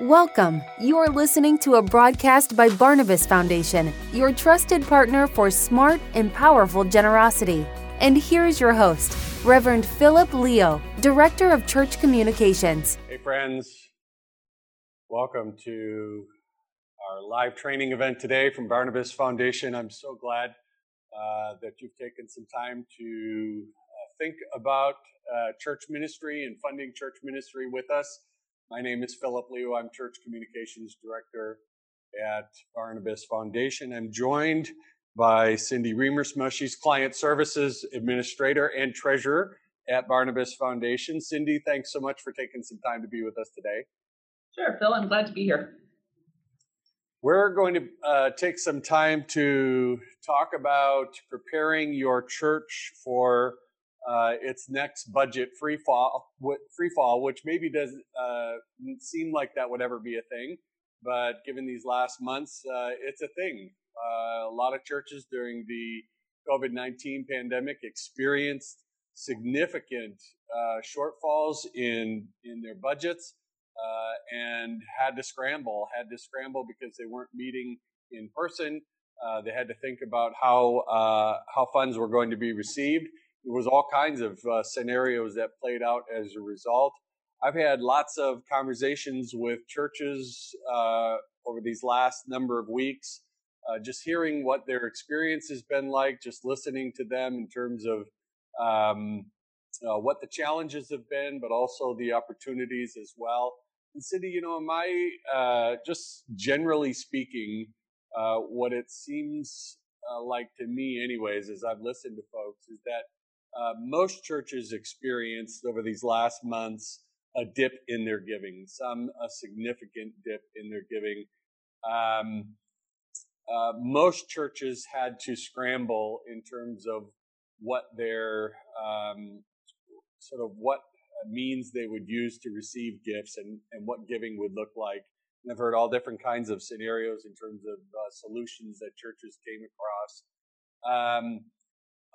Welcome. You're listening to a broadcast by Barnabas Foundation, your trusted partner for smart and powerful generosity. And here's your host, Reverend Philip Leo, Director of Church Communications. Hey, friends. Welcome to our live training event today from Barnabas Foundation. I'm so glad uh, that you've taken some time to uh, think about uh, church ministry and funding church ministry with us. My name is Philip Leo. I'm Church Communications Director at Barnabas Foundation. I'm joined by Cindy Remersma. She's Client Services Administrator and Treasurer at Barnabas Foundation. Cindy, thanks so much for taking some time to be with us today. Sure, Phil. I'm glad to be here. We're going to uh, take some time to talk about preparing your church for uh, its next budget free fall, free fall, which maybe doesn't uh, seem like that would ever be a thing, but given these last months, uh, it's a thing. Uh, a lot of churches during the COVID nineteen pandemic experienced significant uh, shortfalls in in their budgets uh, and had to scramble. Had to scramble because they weren't meeting in person. they had to think about how how funds were going to be received there was all kinds of uh, scenarios that played out as a result. I've had lots of conversations with churches uh, over these last number of weeks, uh, just hearing what their experience has been like, just listening to them in terms of um, uh, what the challenges have been, but also the opportunities as well. And Cindy, you know, my uh, just generally speaking, uh, what it seems like to me, anyways, as I've listened to folks, is that uh, most churches experienced over these last months a dip in their giving, some a significant dip in their giving. Um, uh, most churches had to scramble in terms of what their um, sort of what means they would use to receive gifts and, and what giving would look like. And I've heard all different kinds of scenarios in terms of uh, solutions that churches came across. Um,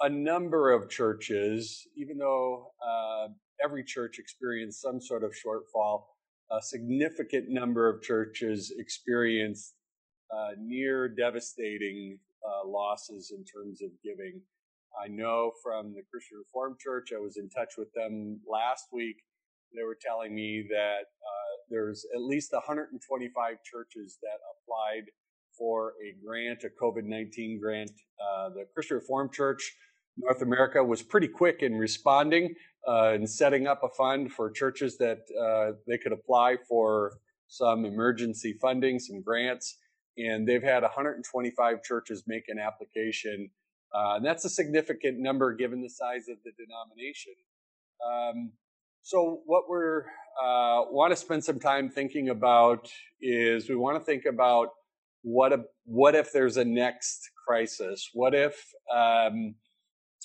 a number of churches, even though uh, every church experienced some sort of shortfall, a significant number of churches experienced uh, near devastating uh, losses in terms of giving. I know from the Christian Reformed Church, I was in touch with them last week. They were telling me that uh, there's at least 125 churches that applied for a grant, a COVID 19 grant. Uh, the Christian Reformed Church North America was pretty quick in responding uh, and setting up a fund for churches that uh, they could apply for some emergency funding, some grants. And they've had 125 churches make an application. Uh, and that's a significant number given the size of the denomination. Um, so, what we're uh, want to spend some time thinking about is we want to think about what a, what if there's a next crisis? What if um,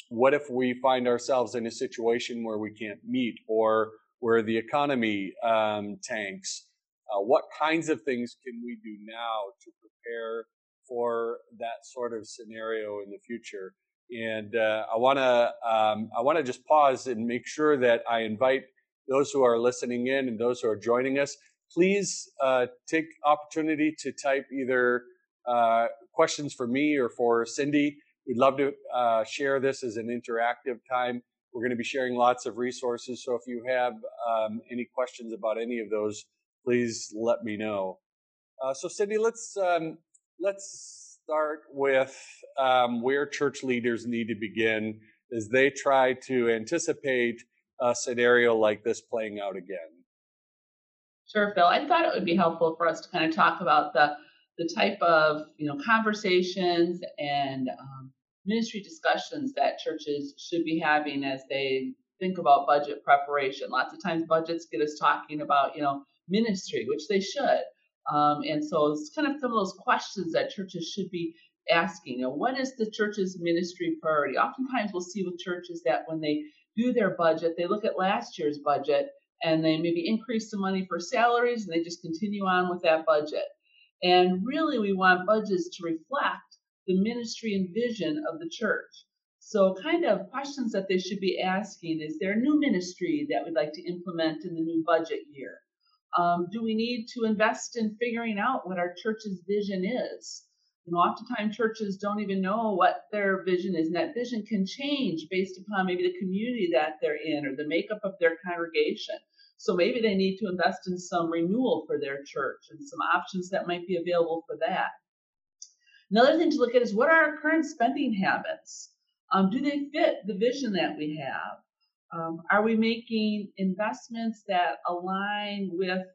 what if we find ourselves in a situation where we can't meet or where the economy um, tanks? Uh, what kinds of things can we do now to prepare for that sort of scenario in the future? And uh, I want to um, I want to just pause and make sure that I invite those who are listening in and those who are joining us. Please uh, take opportunity to type either uh, questions for me or for Cindy We'd love to uh, share this as an interactive time. We're going to be sharing lots of resources. So if you have um, any questions about any of those, please let me know. Uh, so Cindy, let's um, let's start with um, where church leaders need to begin as they try to anticipate a scenario like this playing out again. Sure, Phil. I thought it would be helpful for us to kind of talk about the the type of you know conversations and um, ministry discussions that churches should be having as they think about budget preparation. Lots of times budgets get us talking about you know ministry, which they should. Um, and so it's kind of some of those questions that churches should be asking. You know, what is the church's ministry priority? Oftentimes we'll see with churches that when they do their budget, they look at last year's budget and they maybe increase the money for salaries and they just continue on with that budget. And really, we want budgets to reflect the ministry and vision of the church. So, kind of questions that they should be asking is there a new ministry that we'd like to implement in the new budget year? Um, do we need to invest in figuring out what our church's vision is? You know, oftentimes churches don't even know what their vision is, and that vision can change based upon maybe the community that they're in or the makeup of their congregation. So maybe they need to invest in some renewal for their church and some options that might be available for that. Another thing to look at is what are our current spending habits? Um, do they fit the vision that we have? Um, are we making investments that align with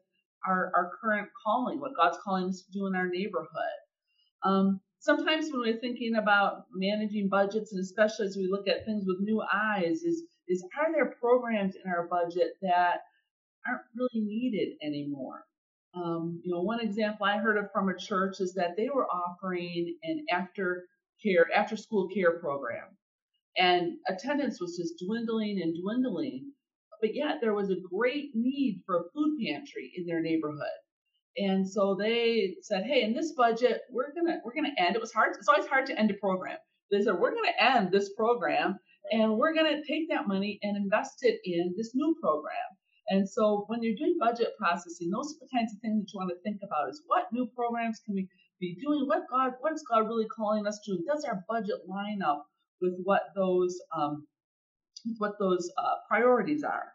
our, our current calling, what God's calling us to do in our neighborhood? Um, sometimes when we're thinking about managing budgets, and especially as we look at things with new eyes, is is are there programs in our budget that aren't really needed anymore? Um, you know, one example I heard of from a church is that they were offering an after care, after school care program, and attendance was just dwindling and dwindling. But yet there was a great need for a food pantry in their neighborhood. And so they said, "Hey, in this budget, we're gonna we're gonna end." It was hard. It's always hard to end a program. They said, "We're gonna end this program, and we're gonna take that money and invest it in this new program." And so when you're doing budget processing, those are the kinds of things that you want to think about: is what new programs can we be doing? What God, what is God really calling us to? Does our budget line up with what those um, with what those uh, priorities are?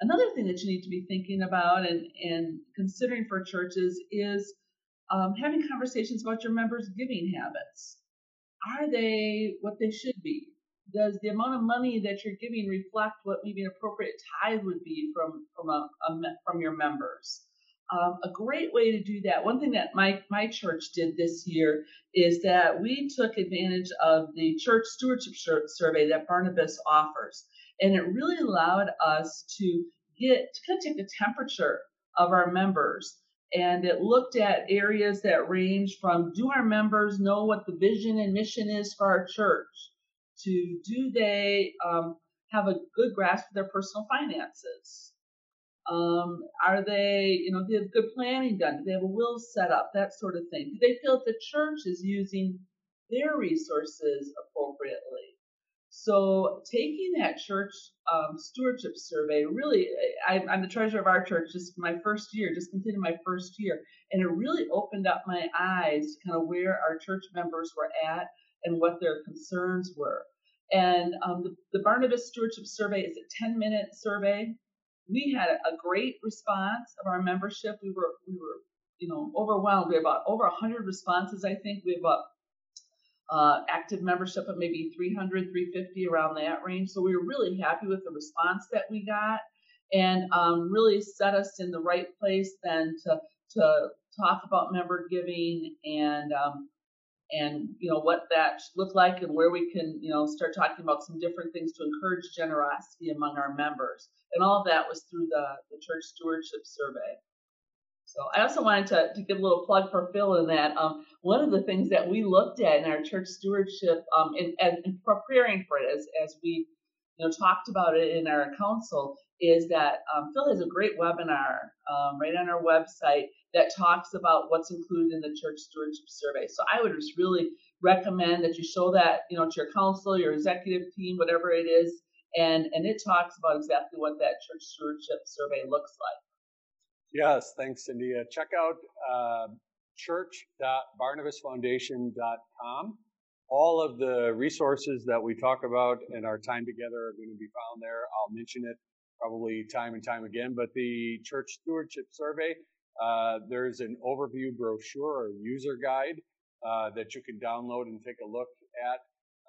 Another thing that you need to be thinking about and, and considering for churches is um, having conversations about your members' giving habits. Are they what they should be? Does the amount of money that you're giving reflect what maybe an appropriate tithe would be from from a, a from your members? Um, a great way to do that. One thing that my my church did this year is that we took advantage of the church stewardship survey that Barnabas offers and it really allowed us to get to kind of take the temperature of our members and it looked at areas that range from do our members know what the vision and mission is for our church to do they um, have a good grasp of their personal finances um, are they you know they have good planning done do they have a will set up that sort of thing do they feel that the church is using their resources appropriately so taking that church um, stewardship survey, really, I, am the treasurer of our church. Just my first year, just completed my first year, and it really opened up my eyes to kind of where our church members were at and what their concerns were. And um, the, the Barnabas Stewardship Survey is a 10 minute survey. We had a great response of our membership. We were we were you know overwhelmed. We had about over 100 responses. I think we have about uh, active membership of maybe 300, 350 around that range. So we were really happy with the response that we got and um, really set us in the right place then to, to talk about member giving and um, and you know what that looked like and where we can you know start talking about some different things to encourage generosity among our members and all of that was through the, the church stewardship survey so I also wanted to, to give a little plug for Phil in that. Um, one of the things that we looked at in our church stewardship um, and, and preparing for it as, as we you know, talked about it in our council is that um, Phil has a great webinar um, right on our website that talks about what's included in the church stewardship survey. So I would just really recommend that you show that you know to your council, your executive team, whatever it is, and and it talks about exactly what that church stewardship survey looks like. Yes, thanks, Cindy. Uh, check out uh, church.barnabasfoundation.com. All of the resources that we talk about in our time together are going to be found there. I'll mention it probably time and time again, but the church stewardship survey, uh, there's an overview brochure or user guide uh, that you can download and take a look at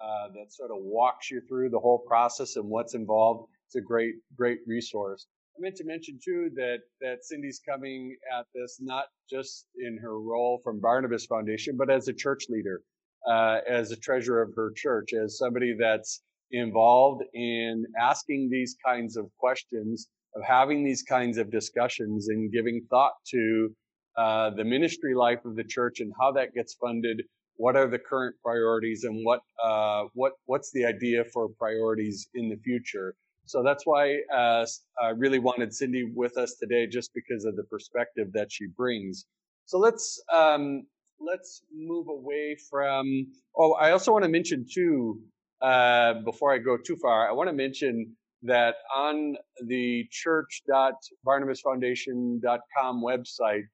uh, that sort of walks you through the whole process and what's involved. It's a great, great resource. I meant to mention too that that Cindy's coming at this not just in her role from Barnabas Foundation, but as a church leader, uh, as a treasurer of her church, as somebody that's involved in asking these kinds of questions, of having these kinds of discussions, and giving thought to uh, the ministry life of the church and how that gets funded. What are the current priorities, and what uh, what what's the idea for priorities in the future? So that's why uh, I really wanted Cindy with us today, just because of the perspective that she brings. So let's um, let's move away from. Oh, I also want to mention too, uh, before I go too far, I want to mention that on the church.barnabasfoundation.com website,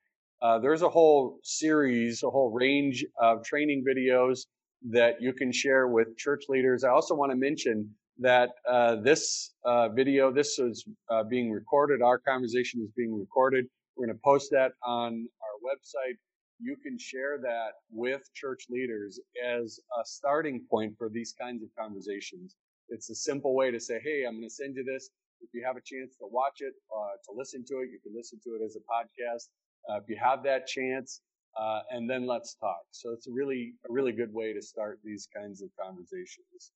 uh, there's a whole series, a whole range of training videos that you can share with church leaders. I also want to mention that uh, this uh, video, this is uh, being recorded. Our conversation is being recorded. We're going to post that on our website. You can share that with church leaders as a starting point for these kinds of conversations. It's a simple way to say, hey, I'm going to send you this. If you have a chance to watch it, uh, to listen to it, you can listen to it as a podcast. Uh, if you have that chance, uh, and then let's talk. So it's a really, a really good way to start these kinds of conversations.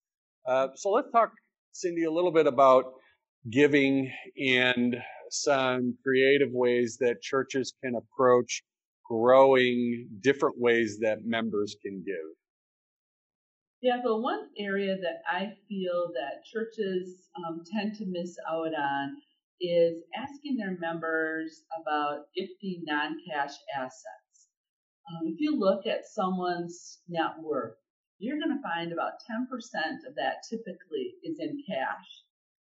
Uh, so let's talk, Cindy, a little bit about giving and some creative ways that churches can approach growing different ways that members can give. Yeah, the one area that I feel that churches um, tend to miss out on is asking their members about gifting non cash assets. Um, if you look at someone's net worth, you're going to find about 10% of that typically is in cash.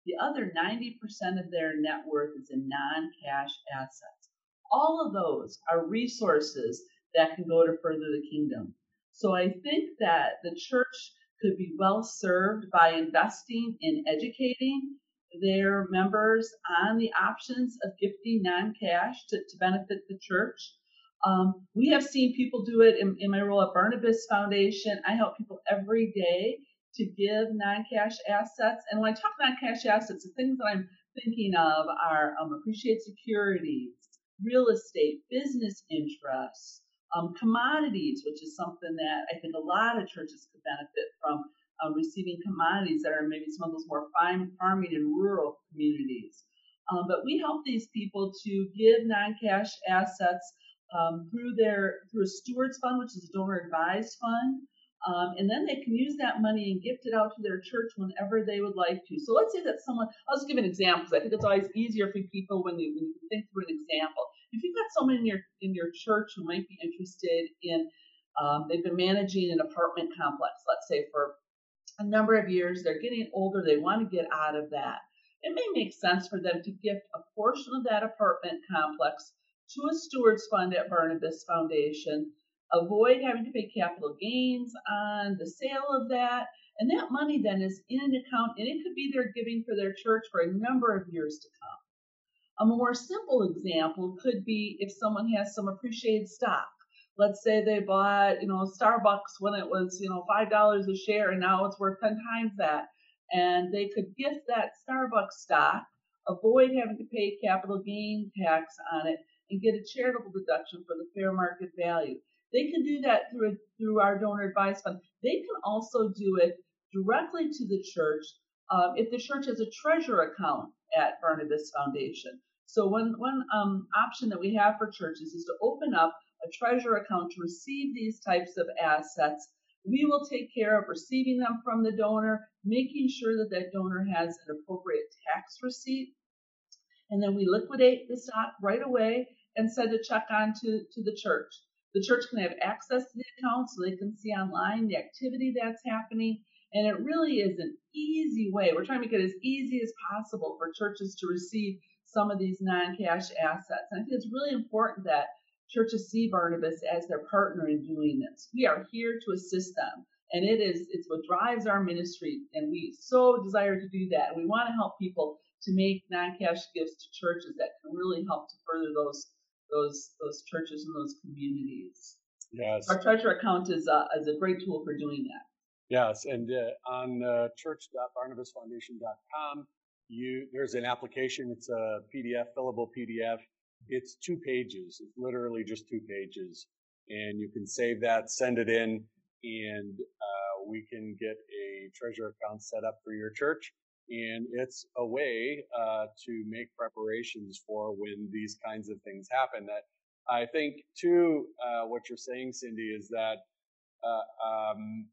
The other 90% of their net worth is in non cash assets. All of those are resources that can go to further the kingdom. So I think that the church could be well served by investing in educating their members on the options of gifting non cash to, to benefit the church. Um, we have seen people do it in, in my role at Barnabas Foundation. I help people every day to give non-cash assets. And when I talk non-cash assets, the things that I'm thinking of are um, appreciated securities, real estate, business interests, um, commodities, which is something that I think a lot of churches could benefit from um, receiving commodities that are maybe some of those more fine farming and rural communities. Um, but we help these people to give non-cash assets um, through their through a stewards fund, which is a donor advised fund. Um, and then they can use that money and gift it out to their church whenever they would like to. So let's say that someone, I'll just give an example because I think it's always easier for people when you, when you think through an example. If you've got someone in your in your church who might be interested in, um, they've been managing an apartment complex, let's say for a number of years, they're getting older, they want to get out of that. It may make sense for them to gift a portion of that apartment complex to a stewards fund at Barnabas Foundation avoid having to pay capital gains on the sale of that. And that money then is in an account and it could be their giving for their church for a number of years to come. A more simple example could be if someone has some appreciated stock. Let's say they bought, you know, Starbucks when it was, you know, five dollars a share and now it's worth ten times that. And they could gift that Starbucks stock, avoid having to pay capital gain tax on it, and get a charitable deduction for the fair market value. They can do that through through our donor advised fund. They can also do it directly to the church um, if the church has a treasure account at Barnabas Foundation. So one one um, option that we have for churches is to open up a treasure account to receive these types of assets. We will take care of receiving them from the donor, making sure that that donor has an appropriate tax receipt, and then we liquidate the stock right away and send a check on to, to the church. The church can have access to the account so they can see online the activity that's happening. And it really is an easy way. We're trying to make it as easy as possible for churches to receive some of these non cash assets. And I think it's really important that churches see Barnabas as their partner in doing this. We are here to assist them. And it is it's what drives our ministry, and we so desire to do that. And we want to help people to make non-cash gifts to churches that can really help to further those those those churches and those communities. Yes. Our treasure account is a, is a great tool for doing that. Yes, and uh, on uh, church.barnabasfoundation.com, you there's an application. It's a PDF, fillable PDF. It's two pages. It's literally just two pages, and you can save that, send it in, and uh, we can get a treasure account set up for your church and it's a way uh, to make preparations for when these kinds of things happen. That I think, too, uh, what you're saying, Cindy, is that uh, um,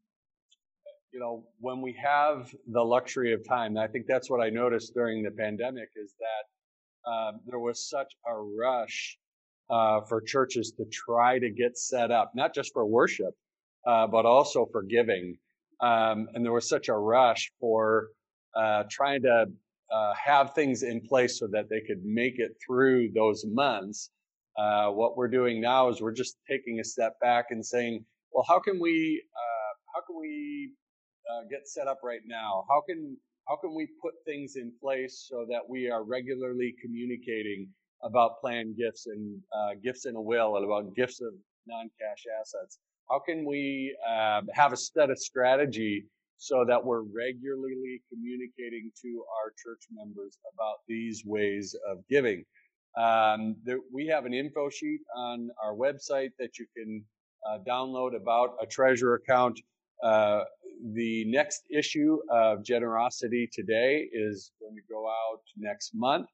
you know when we have the luxury of time. I think that's what I noticed during the pandemic is that um, there was such a rush uh, for churches to try to get set up, not just for worship, uh, but also for giving. Um, and there was such a rush for uh, trying to uh, have things in place so that they could make it through those months. Uh, what we're doing now is we're just taking a step back and saying, well, how can we uh, how can we uh, get set up right now? How can how can we put things in place so that we are regularly communicating about planned gifts and uh, gifts in a will and about gifts of non-cash assets? How can we uh, have a set of strategy so that we're regularly communicating to our church members about these ways of giving? Um, there, we have an info sheet on our website that you can uh, download about a treasure account. Uh, the next issue of Generosity Today is going to go out next month,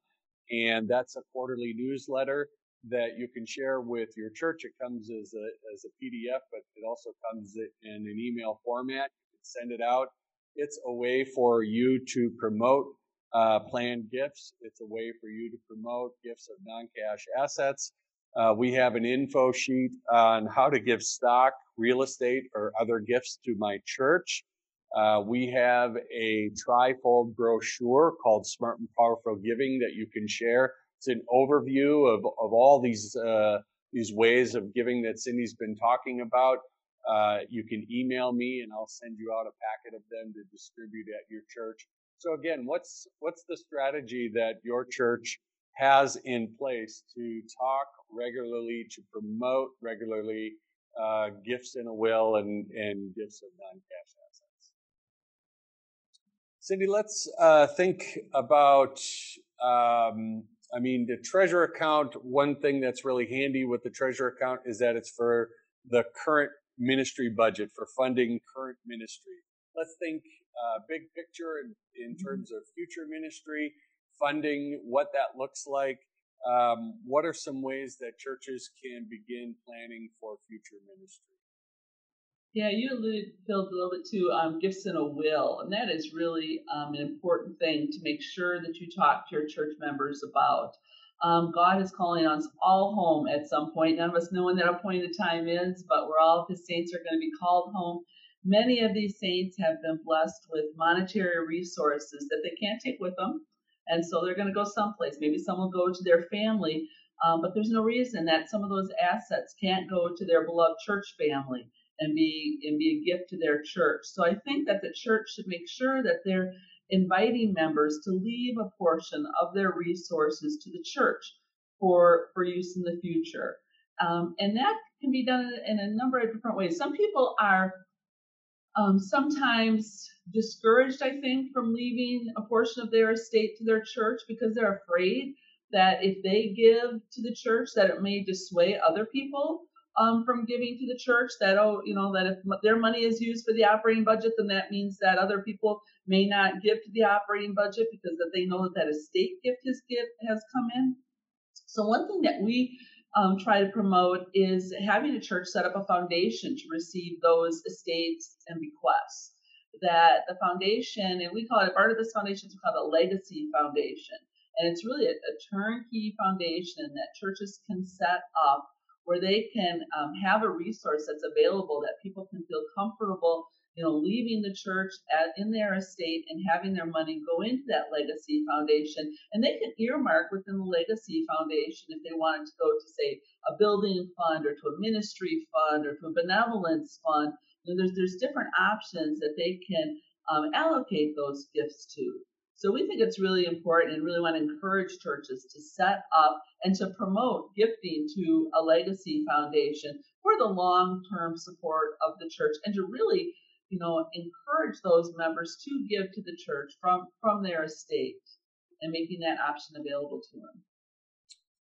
and that's a quarterly newsletter that you can share with your church. It comes as a, as a PDF, but it also comes in an email format. You can send it out. It's a way for you to promote uh, planned gifts. It's a way for you to promote gifts of non-cash assets. Uh, we have an info sheet on how to give stock, real estate, or other gifts to my church. Uh, we have a trifold brochure called Smart and Powerful Giving that you can share. It's an overview of, of all these uh, these ways of giving that Cindy's been talking about. Uh, you can email me and I'll send you out a packet of them to distribute at your church. So again, what's what's the strategy that your church has in place to talk regularly, to promote regularly uh, gifts in a will and, and gifts of non-cash assets. Cindy, let's uh, think about, um, I mean, the treasure account, one thing that's really handy with the treasure account is that it's for the current ministry budget, for funding current ministry. Let's think uh, big picture in, in mm-hmm. terms of future ministry funding, what that looks like. Um, what are some ways that churches can begin planning for future ministry? Yeah, you alluded, Phil, a little bit to um, gifts in a will, and that is really um, an important thing to make sure that you talk to your church members about. Um, God is calling us all home at some point. None of us know when that appointed time is, but we're all of His saints are going to be called home. Many of these saints have been blessed with monetary resources that they can't take with them and so they're going to go someplace. Maybe some will go to their family, um, but there's no reason that some of those assets can't go to their beloved church family and be and be a gift to their church. So I think that the church should make sure that they're inviting members to leave a portion of their resources to the church for for use in the future. Um, and that can be done in a number of different ways. Some people are um, sometimes discouraged, I think, from leaving a portion of their estate to their church because they're afraid that if they give to the church, that it may dissuade other people um, from giving to the church. That oh, you know, that if their money is used for the operating budget, then that means that other people may not give to the operating budget because that they know that that estate gift has gift has come in. So one thing that we um, try to promote is having a church set up a foundation to receive those estates and bequests. That the foundation, and we call it part of this foundation is called a legacy foundation. And it's really a, a turnkey foundation that churches can set up where they can um, have a resource that's available that people can feel comfortable you know, leaving the church at, in their estate and having their money go into that legacy foundation. And they can earmark within the legacy foundation if they wanted to go to, say, a building fund or to a ministry fund or to a benevolence fund. You know, there's, there's different options that they can um, allocate those gifts to. So we think it's really important and really want to encourage churches to set up and to promote gifting to a legacy foundation for the long term support of the church and to really you know, encourage those members to give to the church from from their estate and making that option available to them.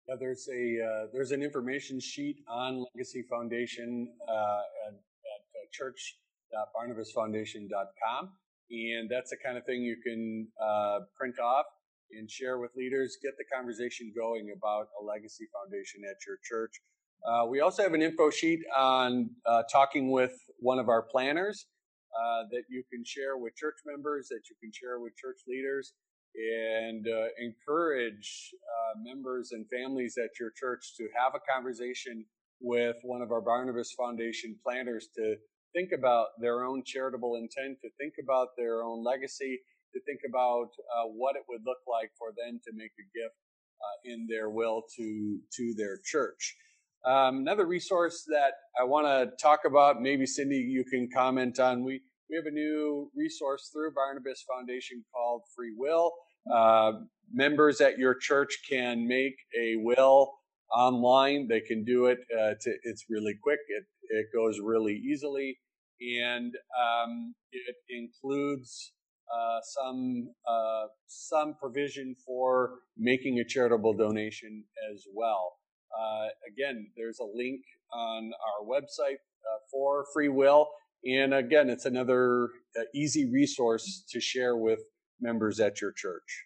Yeah, there's a uh, there's an information sheet on Legacy Foundation uh, at, at uh, church.barnabasfoundation.com, and that's the kind of thing you can uh, print off and share with leaders. Get the conversation going about a Legacy Foundation at your church. Uh, we also have an info sheet on uh, talking with one of our planners uh, that you can share with church members, that you can share with church leaders, and uh, encourage uh, members and families at your church to have a conversation with one of our Barnabas Foundation planners to think about their own charitable intent, to think about their own legacy, to think about uh, what it would look like for them to make a gift uh, in their will to to their church. Um, another resource that I want to talk about, maybe Cindy, you can comment on. We we have a new resource through Barnabas Foundation called Free Will. Uh, members at your church can make a will online. They can do it. Uh, to, it's really quick. It it goes really easily, and um, it includes uh, some uh, some provision for making a charitable donation as well. Uh, again, there's a link on our website uh, for free will, and again, it's another uh, easy resource to share with members at your church.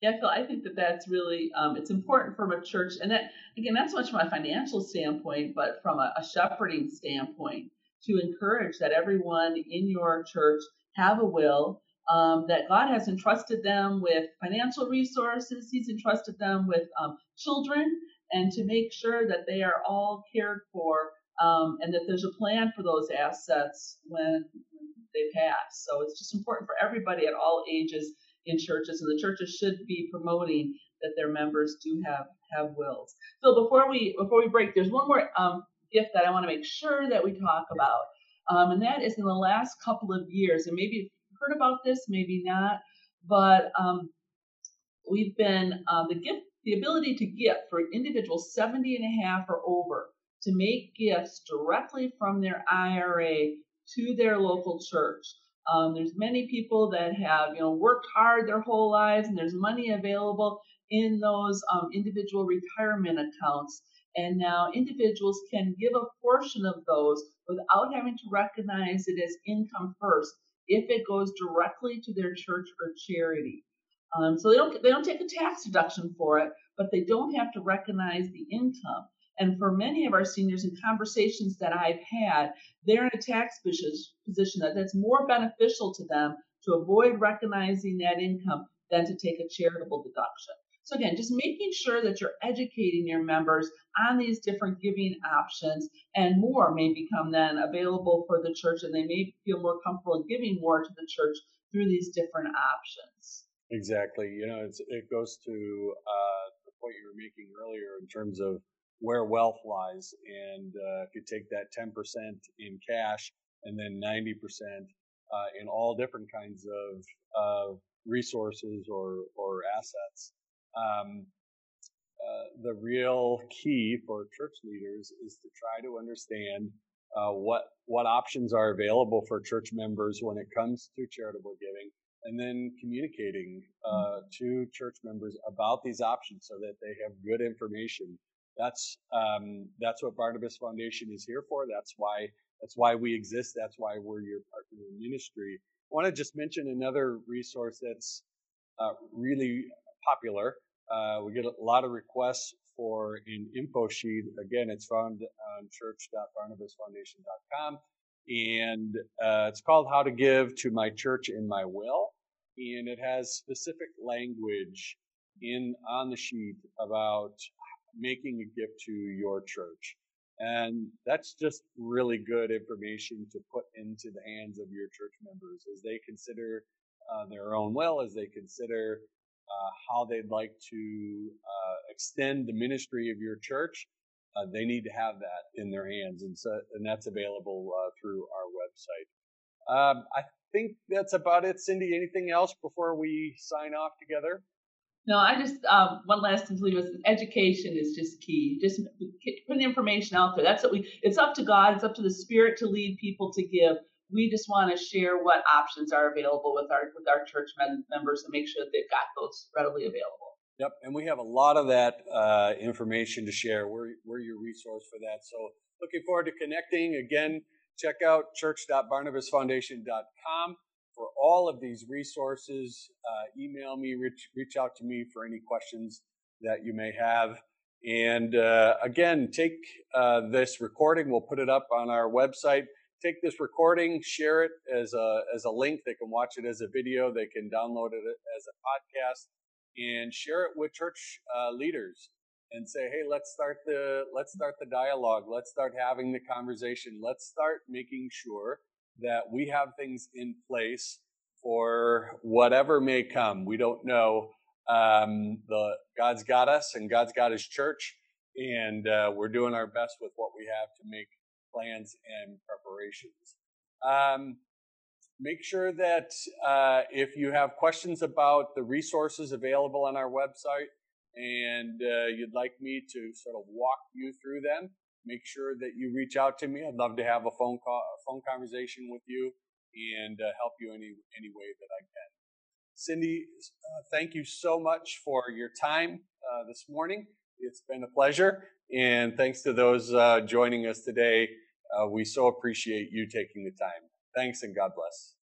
Yeah, Phil, I think that that's really um, it's important from a church, and that again, that's much from a financial standpoint, but from a, a shepherding standpoint, to encourage that everyone in your church have a will um, that God has entrusted them with financial resources. He's entrusted them with um, children, and to make sure that they are all cared for, um, and that there's a plan for those assets when, they pass. So it's just important for everybody at all ages in churches, and the churches should be promoting that their members do have have wills. So before we before we break, there's one more um, gift that I want to make sure that we talk about, um, and that is in the last couple of years, and maybe you've heard about this, maybe not, but um, we've been uh, the gift, the ability to gift for an individual 70 and a half or over to make gifts directly from their IRA to their local church. Um, there's many people that have, you know, worked hard their whole lives, and there's money available in those um, individual retirement accounts. And now individuals can give a portion of those without having to recognize it as income first if it goes directly to their church or charity. Um, so they don't they don't take a tax deduction for it, but they don't have to recognize the income. And for many of our seniors in conversations that I've had, they're in a tax position that that's more beneficial to them to avoid recognizing that income than to take a charitable deduction. So again, just making sure that you're educating your members on these different giving options and more may become then available for the church and they may feel more comfortable giving more to the church through these different options. Exactly. You know, it's it goes to uh, the point you were making earlier in terms of where wealth lies. And uh, if you take that 10% in cash and then 90% uh, in all different kinds of uh resources or, or assets, um, uh, the real key for church leaders is to try to understand uh, what what options are available for church members when it comes to charitable giving, and then communicating uh, to church members about these options so that they have good information. That's um, that's what Barnabas Foundation is here for. That's why that's why we exist. That's why we're your partner in ministry. I want to just mention another resource that's uh, really popular. Uh, we get a lot of requests for an info sheet. Again, it's found on church.barnabasfoundation.com. And uh, it's called How to Give to My Church in My Will. And it has specific language in on the sheet about making a gift to your church. And that's just really good information to put into the hands of your church members as they consider uh, their own will, as they consider uh, how they'd like to uh, extend the ministry of your church, uh, they need to have that in their hands, and so and that's available uh, through our website. Um, I think that's about it. Cindy, anything else before we sign off together? No, I just um, one last thing to leave us. Education is just key. Just putting information out there. That's what we. It's up to God. It's up to the Spirit to lead people to give we just want to share what options are available with our with our church members and make sure that they've got those readily available. Yep, and we have a lot of that uh, information to share. We're we're your resource for that. So looking forward to connecting again. Check out church.barnabasfoundation.com for all of these resources. Uh, email me, reach reach out to me for any questions that you may have. And uh, again, take uh, this recording. We'll put it up on our website take this recording, share it as a as a link. They can watch it as a video. They can download it as a podcast and share it with church uh, leaders and say, "Hey, let's start the let's start the dialogue. Let's start having the conversation. Let's start making sure that we have things in place for whatever may come. We don't know. Um, the God's got us, and God's got His church, and uh, we're doing our best with what we have to make plans and preparations. Um, make sure that uh, if you have questions about the resources available on our website and uh, you'd like me to sort of walk you through them, make sure that you reach out to me. I'd love to have a phone call, a phone conversation with you, and uh, help you any any way that I can. Cindy, uh, thank you so much for your time uh, this morning. It's been a pleasure, and thanks to those uh, joining us today. We so appreciate you taking the time. Thanks, and God bless.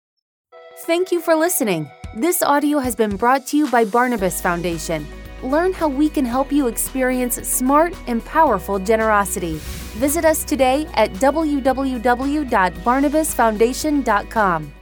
Thank you for listening. This audio has been brought to you by Barnabas Foundation. Learn how we can help you experience smart and powerful generosity. Visit us today at www.barnabasfoundation.com.